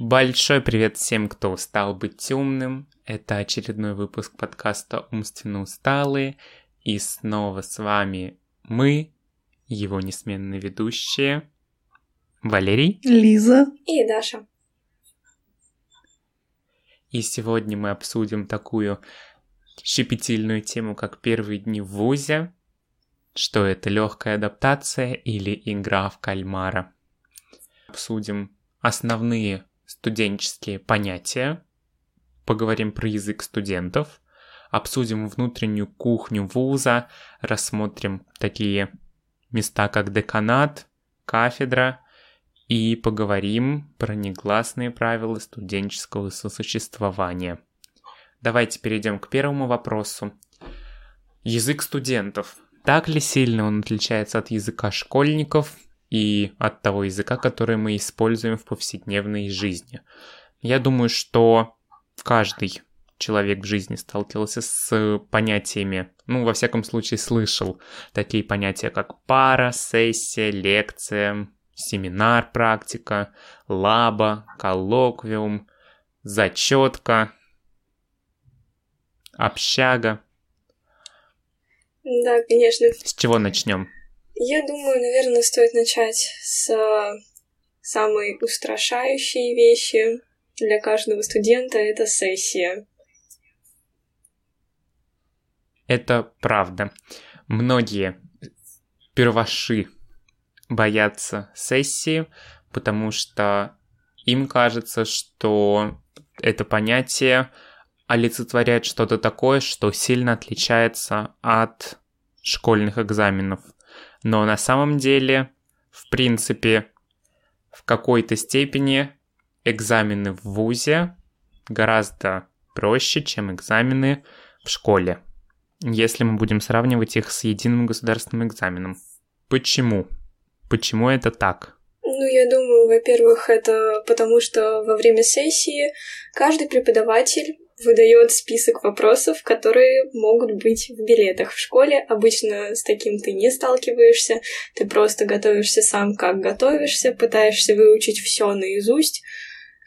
Большой привет всем, кто устал быть умным. Это очередной выпуск подкаста «Умственно усталые». И снова с вами мы, его несменные ведущие, Валерий, Лиза и Даша. И сегодня мы обсудим такую щепетильную тему, как первые дни в ВУЗе, что это легкая адаптация или игра в кальмара. Обсудим основные студенческие понятия, поговорим про язык студентов, обсудим внутреннюю кухню вуза, рассмотрим такие места, как деканат, кафедра, и поговорим про негласные правила студенческого сосуществования. Давайте перейдем к первому вопросу. Язык студентов. Так ли сильно он отличается от языка школьников и от того языка, который мы используем в повседневной жизни? Я думаю, что каждый человек в жизни сталкивался с понятиями, ну, во всяком случае, слышал такие понятия, как пара, сессия, лекция, семинар, практика, лаба, коллоквиум, зачетка, общага. Да, конечно. С чего начнем? Я думаю, наверное, стоит начать с самой устрашающей вещи для каждого студента — это сессия. Это правда. Многие первоши боятся сессии, потому что им кажется, что это понятие олицетворяет что-то такое, что сильно отличается от школьных экзаменов. Но на самом деле, в принципе, в какой-то степени экзамены в ВУЗе гораздо проще, чем экзамены в школе, если мы будем сравнивать их с единым государственным экзаменом. Почему? Почему это так? Ну, я думаю, во-первых, это потому, что во время сессии каждый преподаватель выдает список вопросов, которые могут быть в билетах в школе. Обычно с таким ты не сталкиваешься, ты просто готовишься сам, как готовишься, пытаешься выучить все наизусть,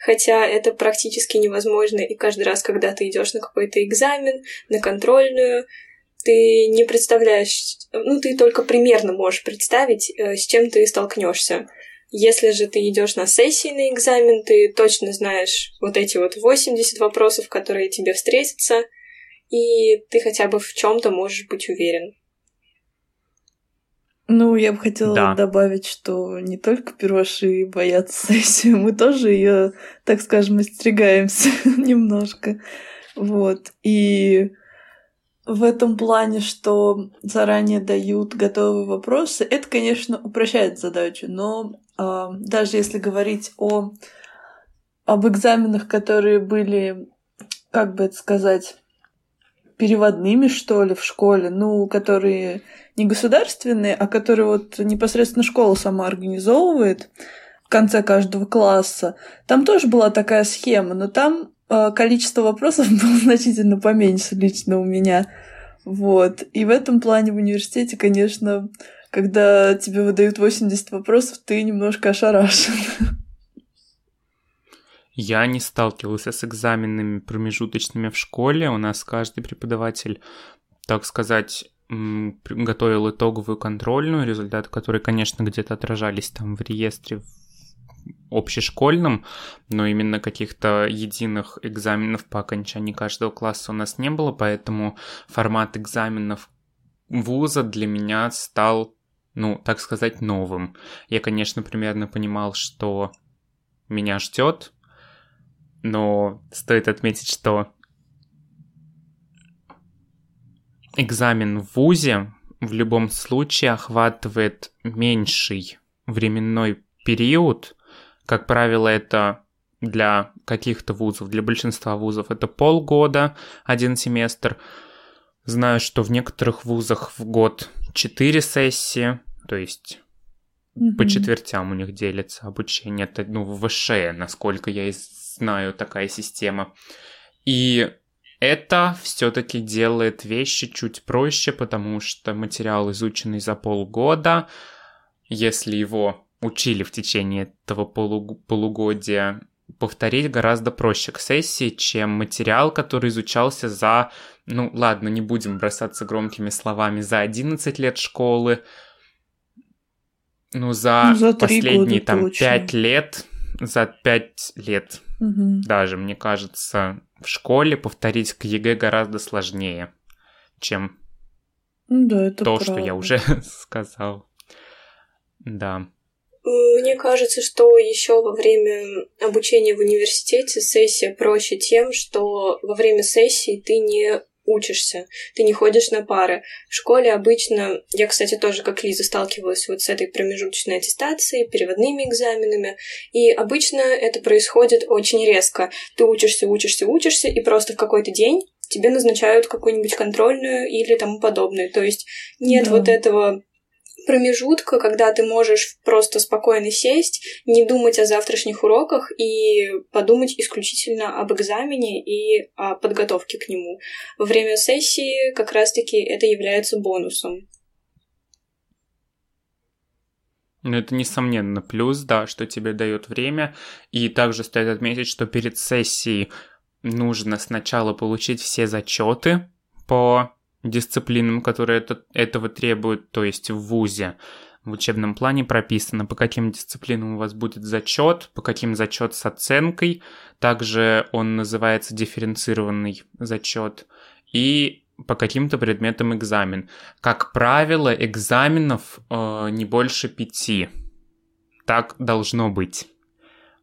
хотя это практически невозможно, и каждый раз, когда ты идешь на какой-то экзамен, на контрольную, ты не представляешь, ну, ты только примерно можешь представить, э, с чем ты столкнешься. Если же ты идешь на сессийный экзамен, ты точно знаешь вот эти вот 80 вопросов, которые тебе встретятся, и ты хотя бы в чем-то можешь быть уверен. Ну, я бы хотела да. добавить, что не только первоши боятся сессию, мы тоже ее, так скажем, остерегаемся немножко. Вот. И в этом плане, что заранее дают готовые вопросы, это, конечно, упрощает задачу, но даже если говорить о об экзаменах, которые были, как бы это сказать, переводными, что ли, в школе, ну, которые не государственные, а которые вот непосредственно школа сама организовывает в конце каждого класса, там тоже была такая схема, но там а, количество вопросов было значительно поменьше лично у меня. Вот. И в этом плане в университете, конечно, когда тебе выдают 80 вопросов, ты немножко ошарашен. Я не сталкивался с экзаменами промежуточными в школе. У нас каждый преподаватель, так сказать, готовил итоговую контрольную, результаты которой, конечно, где-то отражались там в реестре общешкольном, но именно каких-то единых экзаменов по окончании каждого класса у нас не было, поэтому формат экзаменов вуза для меня стал, ну, так сказать, новым. Я, конечно, примерно понимал, что меня ждет, но стоит отметить, что экзамен в ВУЗе в любом случае охватывает меньший временной период, как правило, это для каких-то вузов, для большинства вузов это полгода, один семестр. Знаю, что в некоторых вузах в год 4 сессии, то есть mm-hmm. по четвертям у них делится обучение. Это, ну, в ВШЭ, насколько я знаю, такая система. И это все-таки делает вещи чуть проще, потому что материал, изученный за полгода, если его учили в течение этого полуг- полугодия повторить гораздо проще к сессии, чем материал, который изучался за, ну ладно, не будем бросаться громкими словами, за 11 лет школы, ну за, ну, за последние там точно. 5 лет, за 5 лет угу. даже, мне кажется, в школе повторить к ЕГЭ гораздо сложнее, чем да, это то, правда. что я уже сказал. Да. Мне кажется, что еще во время обучения в университете сессия проще тем, что во время сессии ты не учишься, ты не ходишь на пары. В школе обычно, я, кстати, тоже, как Лиза, сталкивалась вот с этой промежуточной аттестацией, переводными экзаменами, и обычно это происходит очень резко. Ты учишься, учишься, учишься, и просто в какой-то день тебе назначают какую-нибудь контрольную или тому подобное. То есть нет да. вот этого промежутка, когда ты можешь просто спокойно сесть, не думать о завтрашних уроках и подумать исключительно об экзамене и о подготовке к нему. Во время сессии как раз-таки это является бонусом. Ну, это несомненно плюс, да, что тебе дает время. И также стоит отметить, что перед сессией нужно сначала получить все зачеты по дисциплинам, которые это, этого требуют, то есть в ВУЗе. В учебном плане прописано, по каким дисциплинам у вас будет зачет, по каким зачет с оценкой. Также он называется дифференцированный зачет. И по каким-то предметам экзамен. Как правило, экзаменов э, не больше пяти. Так должно быть.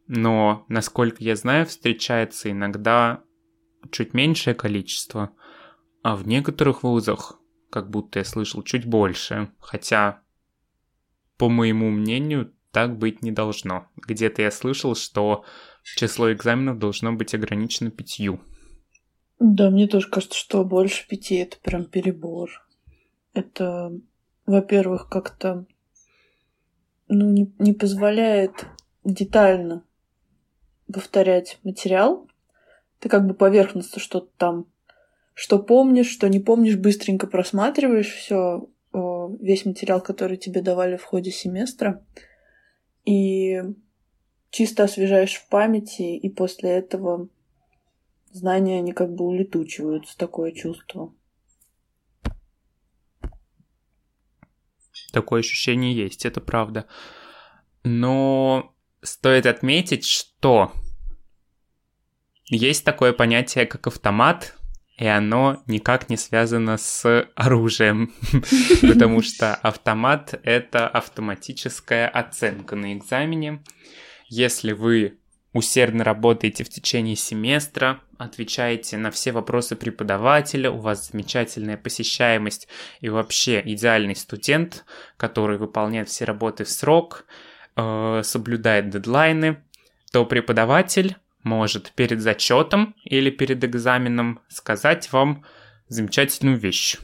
Но, насколько я знаю, встречается иногда чуть меньшее количество. А в некоторых вузах, как будто я слышал, чуть больше. Хотя, по моему мнению, так быть не должно. Где-то я слышал, что число экзаменов должно быть ограничено пятью. Да, мне тоже кажется, что больше пяти это прям перебор. Это, во-первых, как-то ну, не, не позволяет детально повторять материал. Ты как бы поверхностно что-то там что помнишь, что не помнишь, быстренько просматриваешь все, весь материал, который тебе давали в ходе семестра, и чисто освежаешь в памяти, и после этого знания, они как бы улетучиваются, такое чувство. Такое ощущение есть, это правда. Но стоит отметить, что есть такое понятие, как автомат, и оно никак не связано с оружием, потому что автомат — это автоматическая оценка на экзамене. Если вы усердно работаете в течение семестра, отвечаете на все вопросы преподавателя, у вас замечательная посещаемость и вообще идеальный студент, который выполняет все работы в срок, э, соблюдает дедлайны, то преподаватель может перед зачетом или перед экзаменом сказать вам замечательную вещь.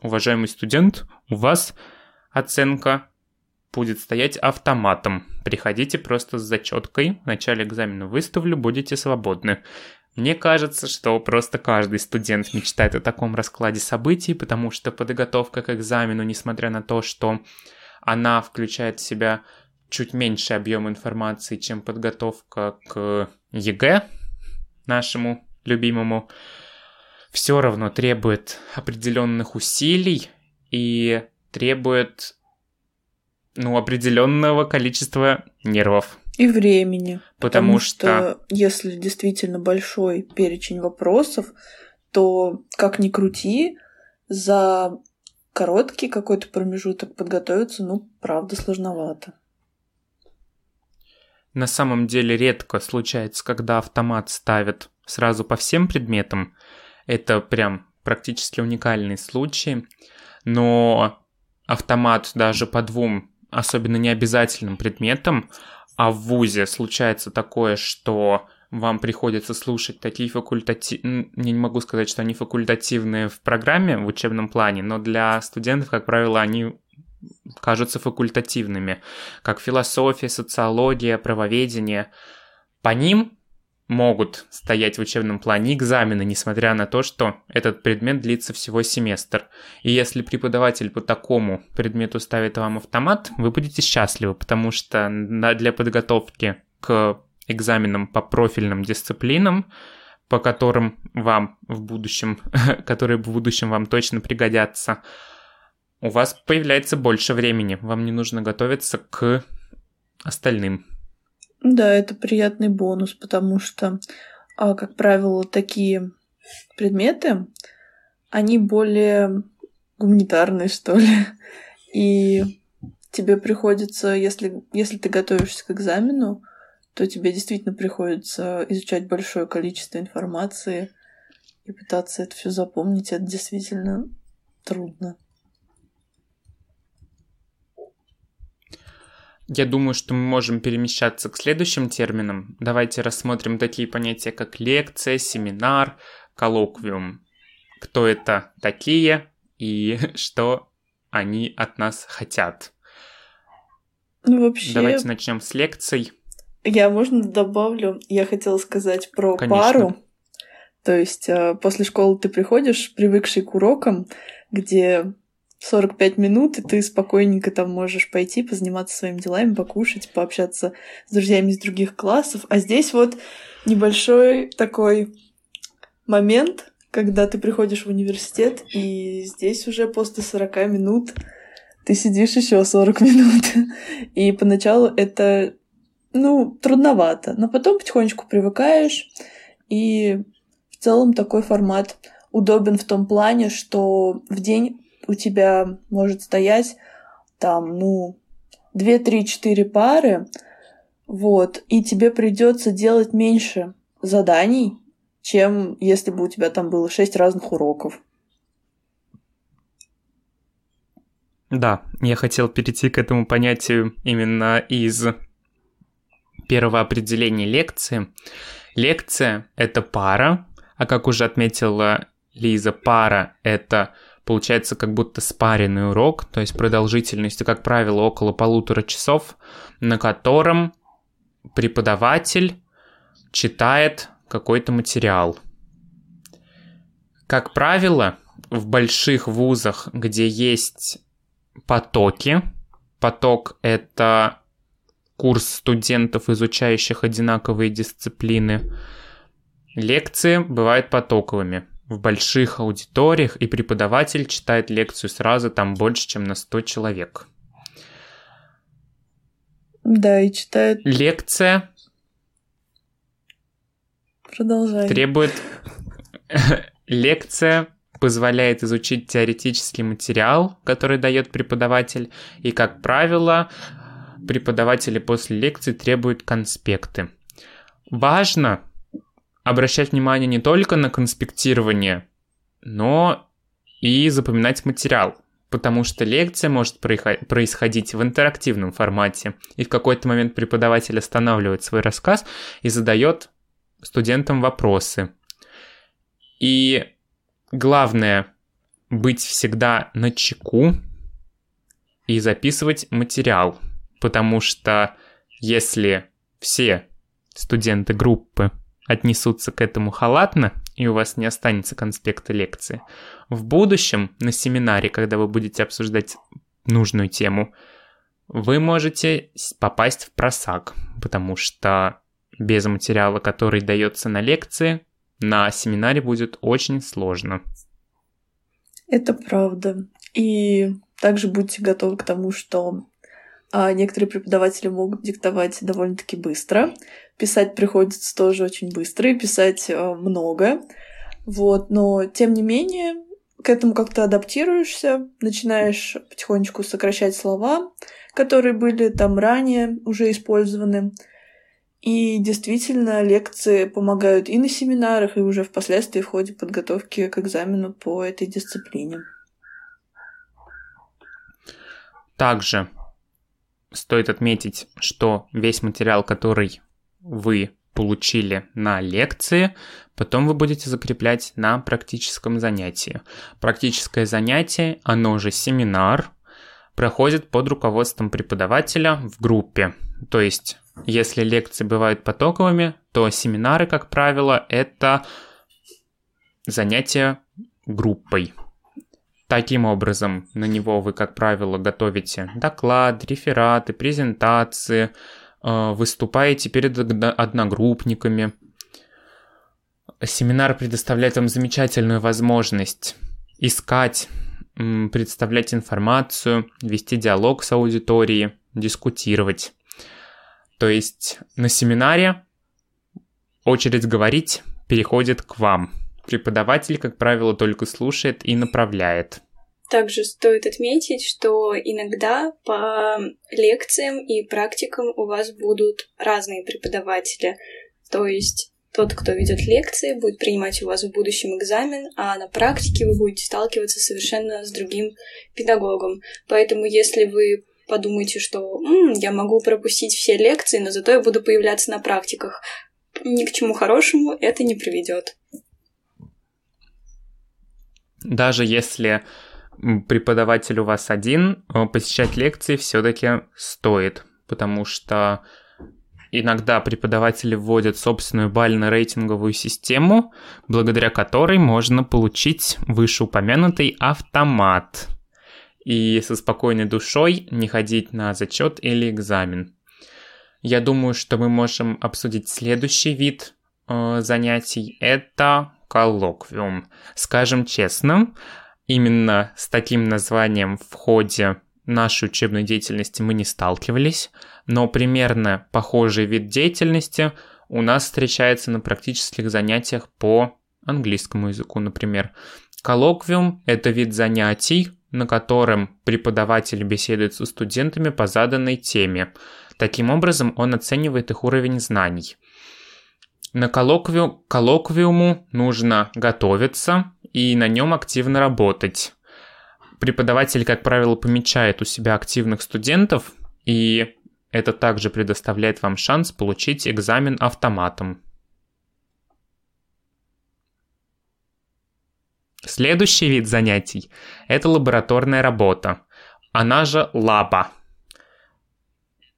Уважаемый студент, у вас оценка будет стоять автоматом. Приходите просто с зачеткой. В начале экзамена выставлю, будете свободны. Мне кажется, что просто каждый студент мечтает о таком раскладе событий, потому что подготовка к экзамену, несмотря на то, что она включает в себя чуть меньше объем информации, чем подготовка к ЕГЭ нашему любимому, все равно требует определенных усилий и требует ну, определенного количества нервов. И времени. Потому, потому что... что если действительно большой перечень вопросов, то как ни крути, за короткий какой-то промежуток подготовиться, ну, правда, сложновато. На самом деле редко случается, когда автомат ставят сразу по всем предметам. Это прям практически уникальный случай. Но автомат даже по двум особенно необязательным предметам, а в ВУЗе случается такое, что вам приходится слушать такие факультативные... Я не могу сказать, что они факультативные в программе, в учебном плане, но для студентов, как правило, они кажутся факультативными, как философия, социология, правоведение. По ним могут стоять в учебном плане экзамены, несмотря на то, что этот предмет длится всего семестр. И если преподаватель по такому предмету ставит вам автомат, вы будете счастливы, потому что для подготовки к экзаменам по профильным дисциплинам, по которым вам в будущем, которые в будущем вам точно пригодятся, у вас появляется больше времени. Вам не нужно готовиться к остальным. Да, это приятный бонус, потому что, а, как правило, такие предметы, они более гуманитарные, что ли. И тебе приходится, если, если ты готовишься к экзамену, то тебе действительно приходится изучать большое количество информации и пытаться это все запомнить. Это действительно трудно. Я думаю, что мы можем перемещаться к следующим терминам. Давайте рассмотрим такие понятия, как лекция, семинар, коллоквиум. Кто это такие и что они от нас хотят. Ну, вообще... Давайте начнем с лекций. Я, можно, добавлю? Я хотела сказать про Конечно. пару. То есть э, после школы ты приходишь, привыкший к урокам, где 45 минут, и ты спокойненько там можешь пойти, позаниматься своими делами, покушать, пообщаться с друзьями из других классов. А здесь вот небольшой такой момент, когда ты приходишь в университет, и здесь уже после 40 минут ты сидишь еще 40 минут. И поначалу это, ну, трудновато. Но потом потихонечку привыкаешь, и в целом такой формат удобен в том плане, что в день у тебя может стоять там, ну, 2, 3, 4 пары, вот, и тебе придется делать меньше заданий, чем если бы у тебя там было 6 разных уроков. Да, я хотел перейти к этому понятию именно из первого определения лекции. Лекция — это пара, а как уже отметила Лиза, пара — это получается как будто спаренный урок, то есть продолжительностью, как правило, около полутора часов, на котором преподаватель читает какой-то материал. Как правило, в больших вузах, где есть потоки, поток — это курс студентов, изучающих одинаковые дисциплины, лекции бывают потоковыми в больших аудиториях, и преподаватель читает лекцию сразу там больше, чем на 100 человек. Да, и читает... Лекция... Продолжай. Требует... Лекция позволяет изучить теоретический материал, который дает преподаватель, и, как правило, преподаватели после лекции требуют конспекты. Важно обращать внимание не только на конспектирование, но и запоминать материал, потому что лекция может происходить в интерактивном формате, и в какой-то момент преподаватель останавливает свой рассказ и задает студентам вопросы. И главное быть всегда на чеку и записывать материал, потому что если все студенты группы отнесутся к этому халатно, и у вас не останется конспекта лекции. В будущем, на семинаре, когда вы будете обсуждать нужную тему, вы можете попасть в просак, потому что без материала, который дается на лекции, на семинаре будет очень сложно. Это правда. И также будьте готовы к тому, что а некоторые преподаватели могут диктовать довольно-таки быстро. Писать приходится тоже очень быстро и писать э, много. Вот, но тем не менее, к этому как-то адаптируешься, начинаешь потихонечку сокращать слова, которые были там ранее уже использованы. И действительно, лекции помогают и на семинарах, и уже впоследствии в ходе подготовки к экзамену по этой дисциплине. Также стоит отметить, что весь материал, который вы получили на лекции, потом вы будете закреплять на практическом занятии. Практическое занятие, оно же семинар, проходит под руководством преподавателя в группе. То есть, если лекции бывают потоковыми, то семинары, как правило, это занятия группой. Таким образом, на него вы, как правило, готовите доклад, рефераты, презентации, выступаете перед одногруппниками. Семинар предоставляет вам замечательную возможность искать, представлять информацию, вести диалог с аудиторией, дискутировать. То есть на семинаре очередь говорить переходит к вам. Преподаватель, как правило, только слушает и направляет. Также стоит отметить, что иногда по лекциям и практикам у вас будут разные преподаватели. То есть тот, кто ведет лекции, будет принимать у вас в будущем экзамен, а на практике вы будете сталкиваться совершенно с другим педагогом. Поэтому если вы подумаете, что М, я могу пропустить все лекции, но зато я буду появляться на практиках, ни к чему хорошему это не приведет. Даже если преподаватель у вас один, э, посещать лекции все-таки стоит, потому что иногда преподаватели вводят собственную бально-рейтинговую систему, благодаря которой можно получить вышеупомянутый автомат и со спокойной душой не ходить на зачет или экзамен. Я думаю, что мы можем обсудить следующий вид э, занятий. Это коллоквиум. Скажем честно, именно с таким названием в ходе нашей учебной деятельности мы не сталкивались, но примерно похожий вид деятельности у нас встречается на практических занятиях по английскому языку, например. Коллоквиум – это вид занятий, на котором преподаватель беседует со студентами по заданной теме. Таким образом, он оценивает их уровень знаний. На коллоквиум, коллоквиуму нужно готовиться и на нем активно работать. Преподаватель, как правило, помечает у себя активных студентов, и это также предоставляет вам шанс получить экзамен автоматом. Следующий вид занятий – это лабораторная работа, она же лаба.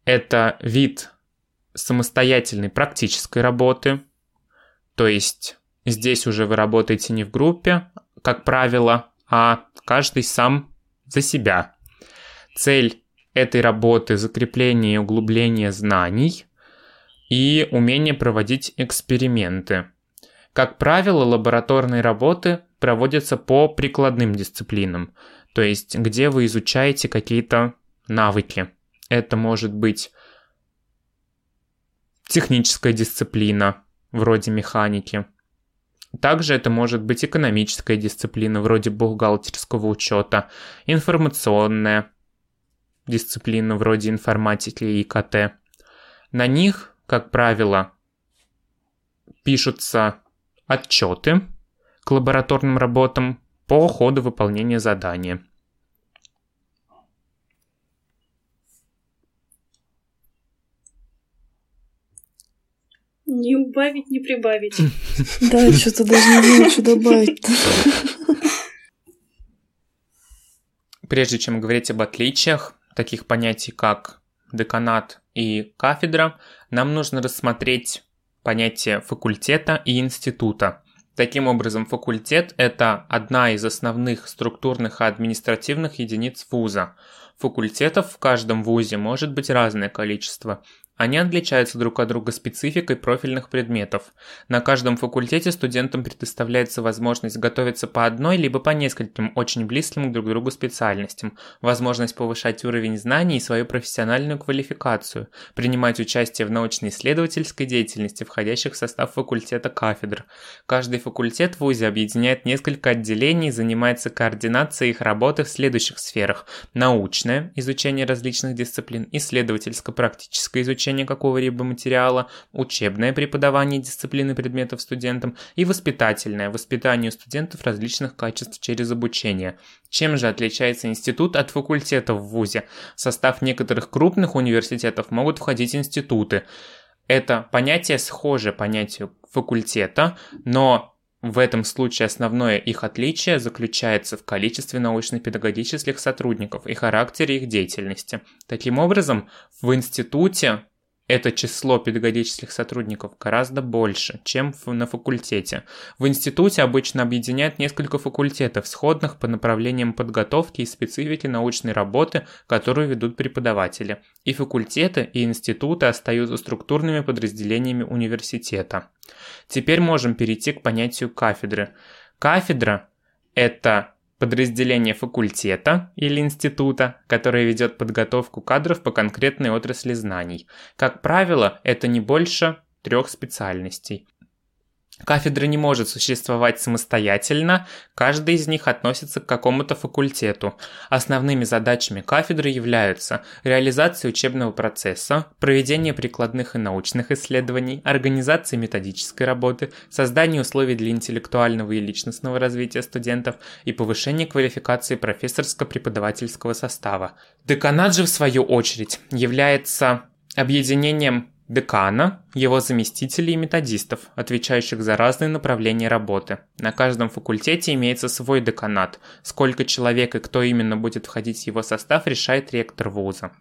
Это вид самостоятельной практической работы, то есть здесь уже вы работаете не в группе, как правило, а каждый сам за себя. Цель этой работы – закрепление и углубление знаний и умение проводить эксперименты. Как правило, лабораторные работы проводятся по прикладным дисциплинам, то есть где вы изучаете какие-то навыки. Это может быть техническая дисциплина, вроде механики. Также это может быть экономическая дисциплина, вроде бухгалтерского учета, информационная дисциплина, вроде информатики и ИКТ. На них, как правило, пишутся отчеты к лабораторным работам по ходу выполнения задания. Не убавить, не прибавить. Да, что-то даже не знаю, что добавить. Прежде чем говорить об отличиях таких понятий, как деканат и кафедра, нам нужно рассмотреть понятие факультета и института. Таким образом, факультет – это одна из основных структурных и административных единиц вуза. Факультетов в каждом вузе может быть разное количество, они отличаются друг от друга спецификой профильных предметов. На каждом факультете студентам предоставляется возможность готовиться по одной либо по нескольким очень близким друг к другу специальностям, возможность повышать уровень знаний и свою профессиональную квалификацию, принимать участие в научно-исследовательской деятельности, входящих в состав факультета кафедр. Каждый факультет в ВУЗе объединяет несколько отделений и занимается координацией их работы в следующих сферах – научное, изучение различных дисциплин, исследовательско-практическое изучение, изучения какого-либо материала, учебное преподавание дисциплины предметов студентам и воспитательное воспитание студентов различных качеств через обучение. Чем же отличается институт от факультета в ВУЗе? В состав некоторых крупных университетов могут входить институты. Это понятие схоже понятию факультета, но в этом случае основное их отличие заключается в количестве научно-педагогических сотрудников и характере их деятельности. Таким образом, в институте это число педагогических сотрудников гораздо больше, чем на факультете. В институте обычно объединяют несколько факультетов, сходных по направлениям подготовки и специфики научной работы, которую ведут преподаватели. И факультеты, и институты остаются структурными подразделениями университета. Теперь можем перейти к понятию кафедры. Кафедра – это подразделение факультета или института, которое ведет подготовку кадров по конкретной отрасли знаний. Как правило, это не больше трех специальностей. Кафедра не может существовать самостоятельно, каждый из них относится к какому-то факультету. Основными задачами кафедры являются реализация учебного процесса, проведение прикладных и научных исследований, организация методической работы, создание условий для интеллектуального и личностного развития студентов и повышение квалификации профессорско-преподавательского состава. Деканат же, в свою очередь, является объединением декана, его заместителей и методистов, отвечающих за разные направления работы. На каждом факультете имеется свой деканат. Сколько человек и кто именно будет входить в его состав, решает ректор вуза.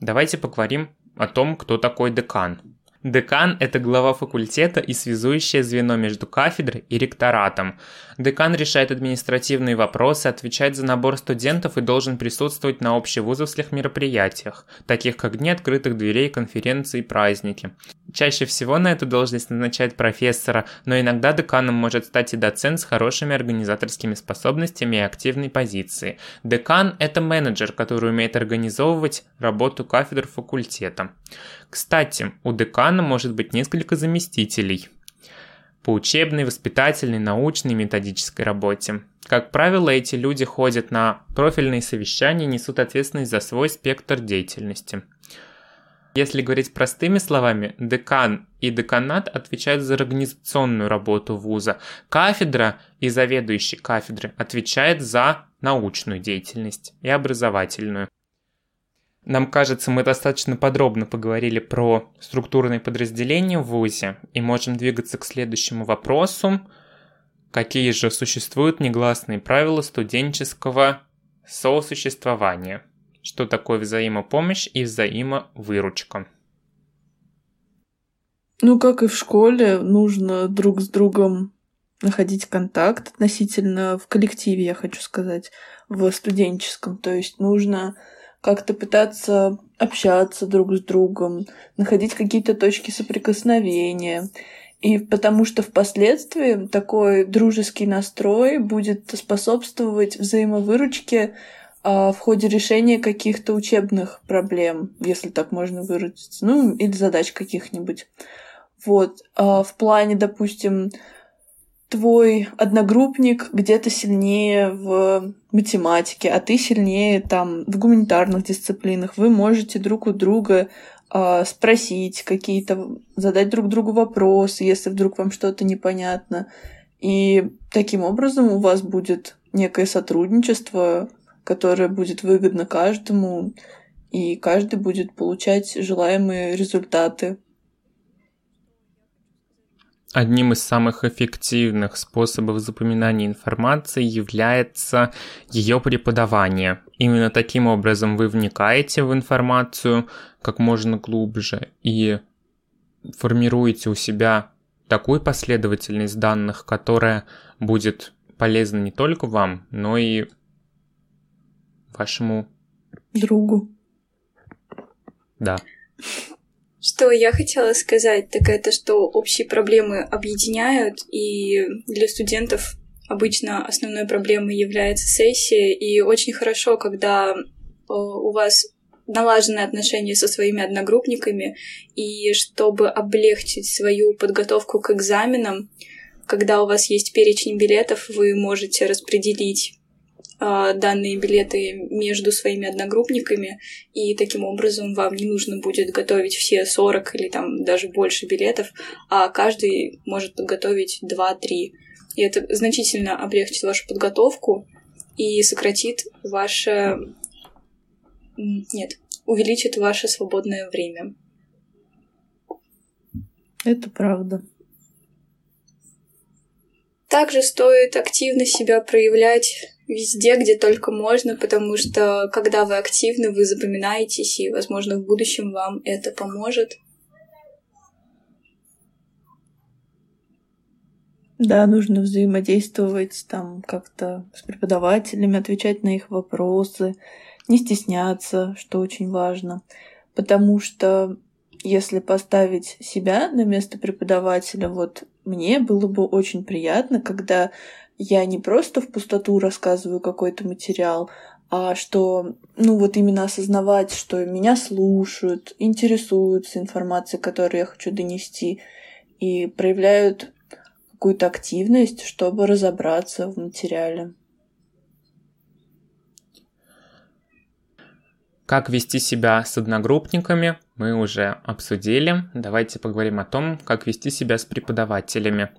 Давайте поговорим о том, кто такой декан. Декан – это глава факультета и связующее звено между кафедрой и ректоратом. Декан решает административные вопросы, отвечает за набор студентов и должен присутствовать на общевузовских мероприятиях, таких как дни открытых дверей, конференции и праздники. Чаще всего на эту должность назначают профессора, но иногда деканом может стать и доцент с хорошими организаторскими способностями и активной позицией. Декан – это менеджер, который умеет организовывать работу кафедр факультета. Кстати, у декана может быть несколько заместителей по учебной, воспитательной, научной методической работе. Как правило, эти люди ходят на профильные совещания и несут ответственность за свой спектр деятельности. Если говорить простыми словами, декан и деканат отвечают за организационную работу вуза. Кафедра и заведующий кафедры отвечает за научную деятельность и образовательную. Нам кажется, мы достаточно подробно поговорили про структурные подразделения в ВУЗе и можем двигаться к следующему вопросу. Какие же существуют негласные правила студенческого сосуществования? Что такое взаимопомощь и взаимовыручка? Ну, как и в школе, нужно друг с другом находить контакт относительно в коллективе, я хочу сказать, в студенческом. То есть нужно как-то пытаться общаться друг с другом, находить какие-то точки соприкосновения. И потому что впоследствии такой дружеский настрой будет способствовать взаимовыручке а, в ходе решения каких-то учебных проблем, если так можно выразиться, ну или задач каких-нибудь. Вот. А в плане, допустим, твой одногруппник где-то сильнее в математике, а ты сильнее там в гуманитарных дисциплинах. Вы можете друг у друга э, спросить какие-то, задать друг другу вопросы, если вдруг вам что-то непонятно. И таким образом у вас будет некое сотрудничество, которое будет выгодно каждому, и каждый будет получать желаемые результаты Одним из самых эффективных способов запоминания информации является ее преподавание. Именно таким образом вы вникаете в информацию как можно глубже и формируете у себя такую последовательность данных, которая будет полезна не только вам, но и вашему другу. Да. Что я хотела сказать, так это, что общие проблемы объединяют, и для студентов обычно основной проблемой является сессия, и очень хорошо, когда э, у вас налаженные отношения со своими одногруппниками, и чтобы облегчить свою подготовку к экзаменам, когда у вас есть перечень билетов, вы можете распределить данные билеты между своими одногруппниками, и таким образом вам не нужно будет готовить все 40 или там даже больше билетов, а каждый может подготовить 2-3. И это значительно облегчит вашу подготовку и сократит ваше... Нет, увеличит ваше свободное время. Это правда. Также стоит активно себя проявлять везде, где только можно, потому что когда вы активны, вы запоминаетесь, и, возможно, в будущем вам это поможет. Да, нужно взаимодействовать там как-то с преподавателями, отвечать на их вопросы, не стесняться, что очень важно. Потому что если поставить себя на место преподавателя, вот мне было бы очень приятно, когда я не просто в пустоту рассказываю какой-то материал, а что, ну вот именно осознавать, что меня слушают, интересуются информацией, которую я хочу донести, и проявляют какую-то активность, чтобы разобраться в материале. Как вести себя с одногруппниками, мы уже обсудили. Давайте поговорим о том, как вести себя с преподавателями.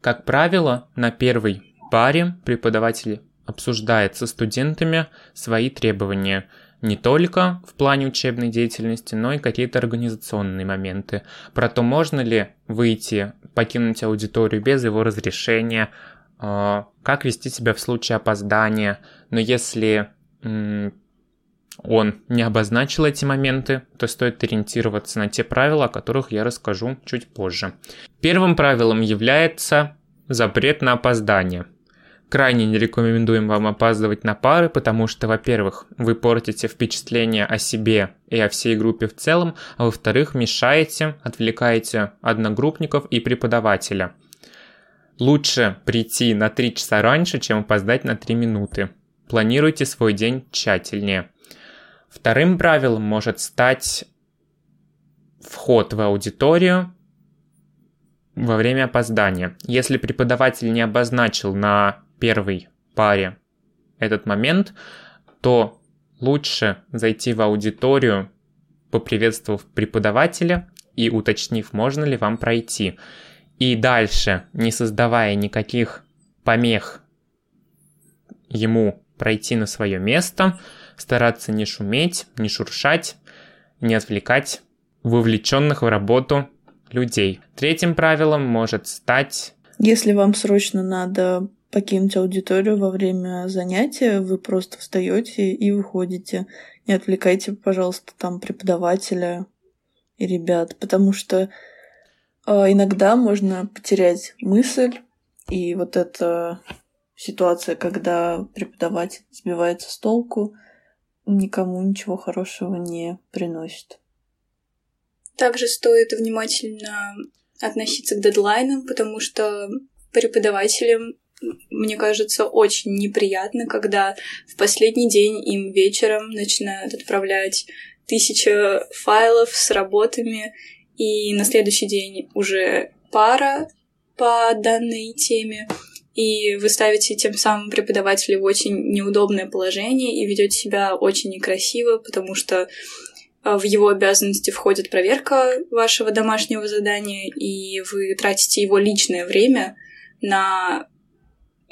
Как правило, на первой паре преподаватель обсуждает со студентами свои требования не только в плане учебной деятельности, но и какие-то организационные моменты. Про то, можно ли выйти, покинуть аудиторию без его разрешения, а, как вести себя в случае опоздания. Но если он не обозначил эти моменты, то стоит ориентироваться на те правила, о которых я расскажу чуть позже. Первым правилом является запрет на опоздание – Крайне не рекомендуем вам опаздывать на пары, потому что, во-первых, вы портите впечатление о себе и о всей группе в целом, а во-вторых, мешаете, отвлекаете одногруппников и преподавателя. Лучше прийти на 3 часа раньше, чем опоздать на 3 минуты. Планируйте свой день тщательнее. Вторым правилом может стать вход в аудиторию во время опоздания. Если преподаватель не обозначил на первой паре этот момент, то лучше зайти в аудиторию, поприветствовав преподавателя и уточнив, можно ли вам пройти. И дальше, не создавая никаких помех ему пройти на свое место, стараться не шуметь, не шуршать, не отвлекать вовлеченных в работу людей. Третьим правилом может стать... Если вам срочно надо покинуть аудиторию во время занятия, вы просто встаете и выходите. Не отвлекайте, пожалуйста, там преподавателя и ребят, потому что э, иногда можно потерять мысль, и вот эта ситуация, когда преподаватель сбивается с толку, никому ничего хорошего не приносит. Также стоит внимательно относиться к дедлайнам, потому что преподавателям мне кажется, очень неприятно, когда в последний день им вечером начинают отправлять тысяча файлов с работами, и на следующий день уже пара по данной теме, и вы ставите тем самым преподавателя в очень неудобное положение и ведете себя очень некрасиво, потому что а, в его обязанности входит проверка вашего домашнего задания, и вы тратите его личное время на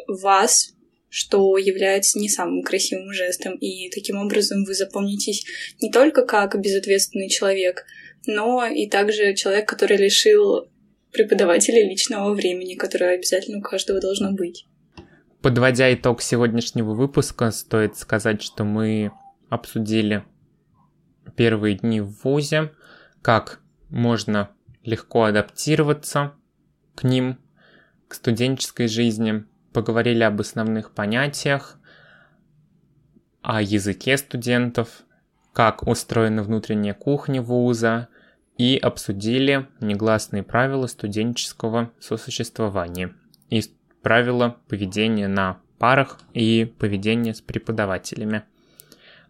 вас, что является не самым красивым жестом, и таким образом вы запомнитесь не только как безответственный человек, но и также человек, который лишил преподавателя личного времени, которое обязательно у каждого должно быть. Подводя итог сегодняшнего выпуска, стоит сказать, что мы обсудили первые дни в ВУЗе, как можно легко адаптироваться к ним, к студенческой жизни, поговорили об основных понятиях, о языке студентов, как устроена внутренняя кухня вуза и обсудили негласные правила студенческого сосуществования и правила поведения на парах и поведения с преподавателями.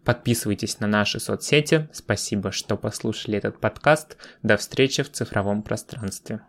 Подписывайтесь на наши соцсети. Спасибо, что послушали этот подкаст. До встречи в цифровом пространстве.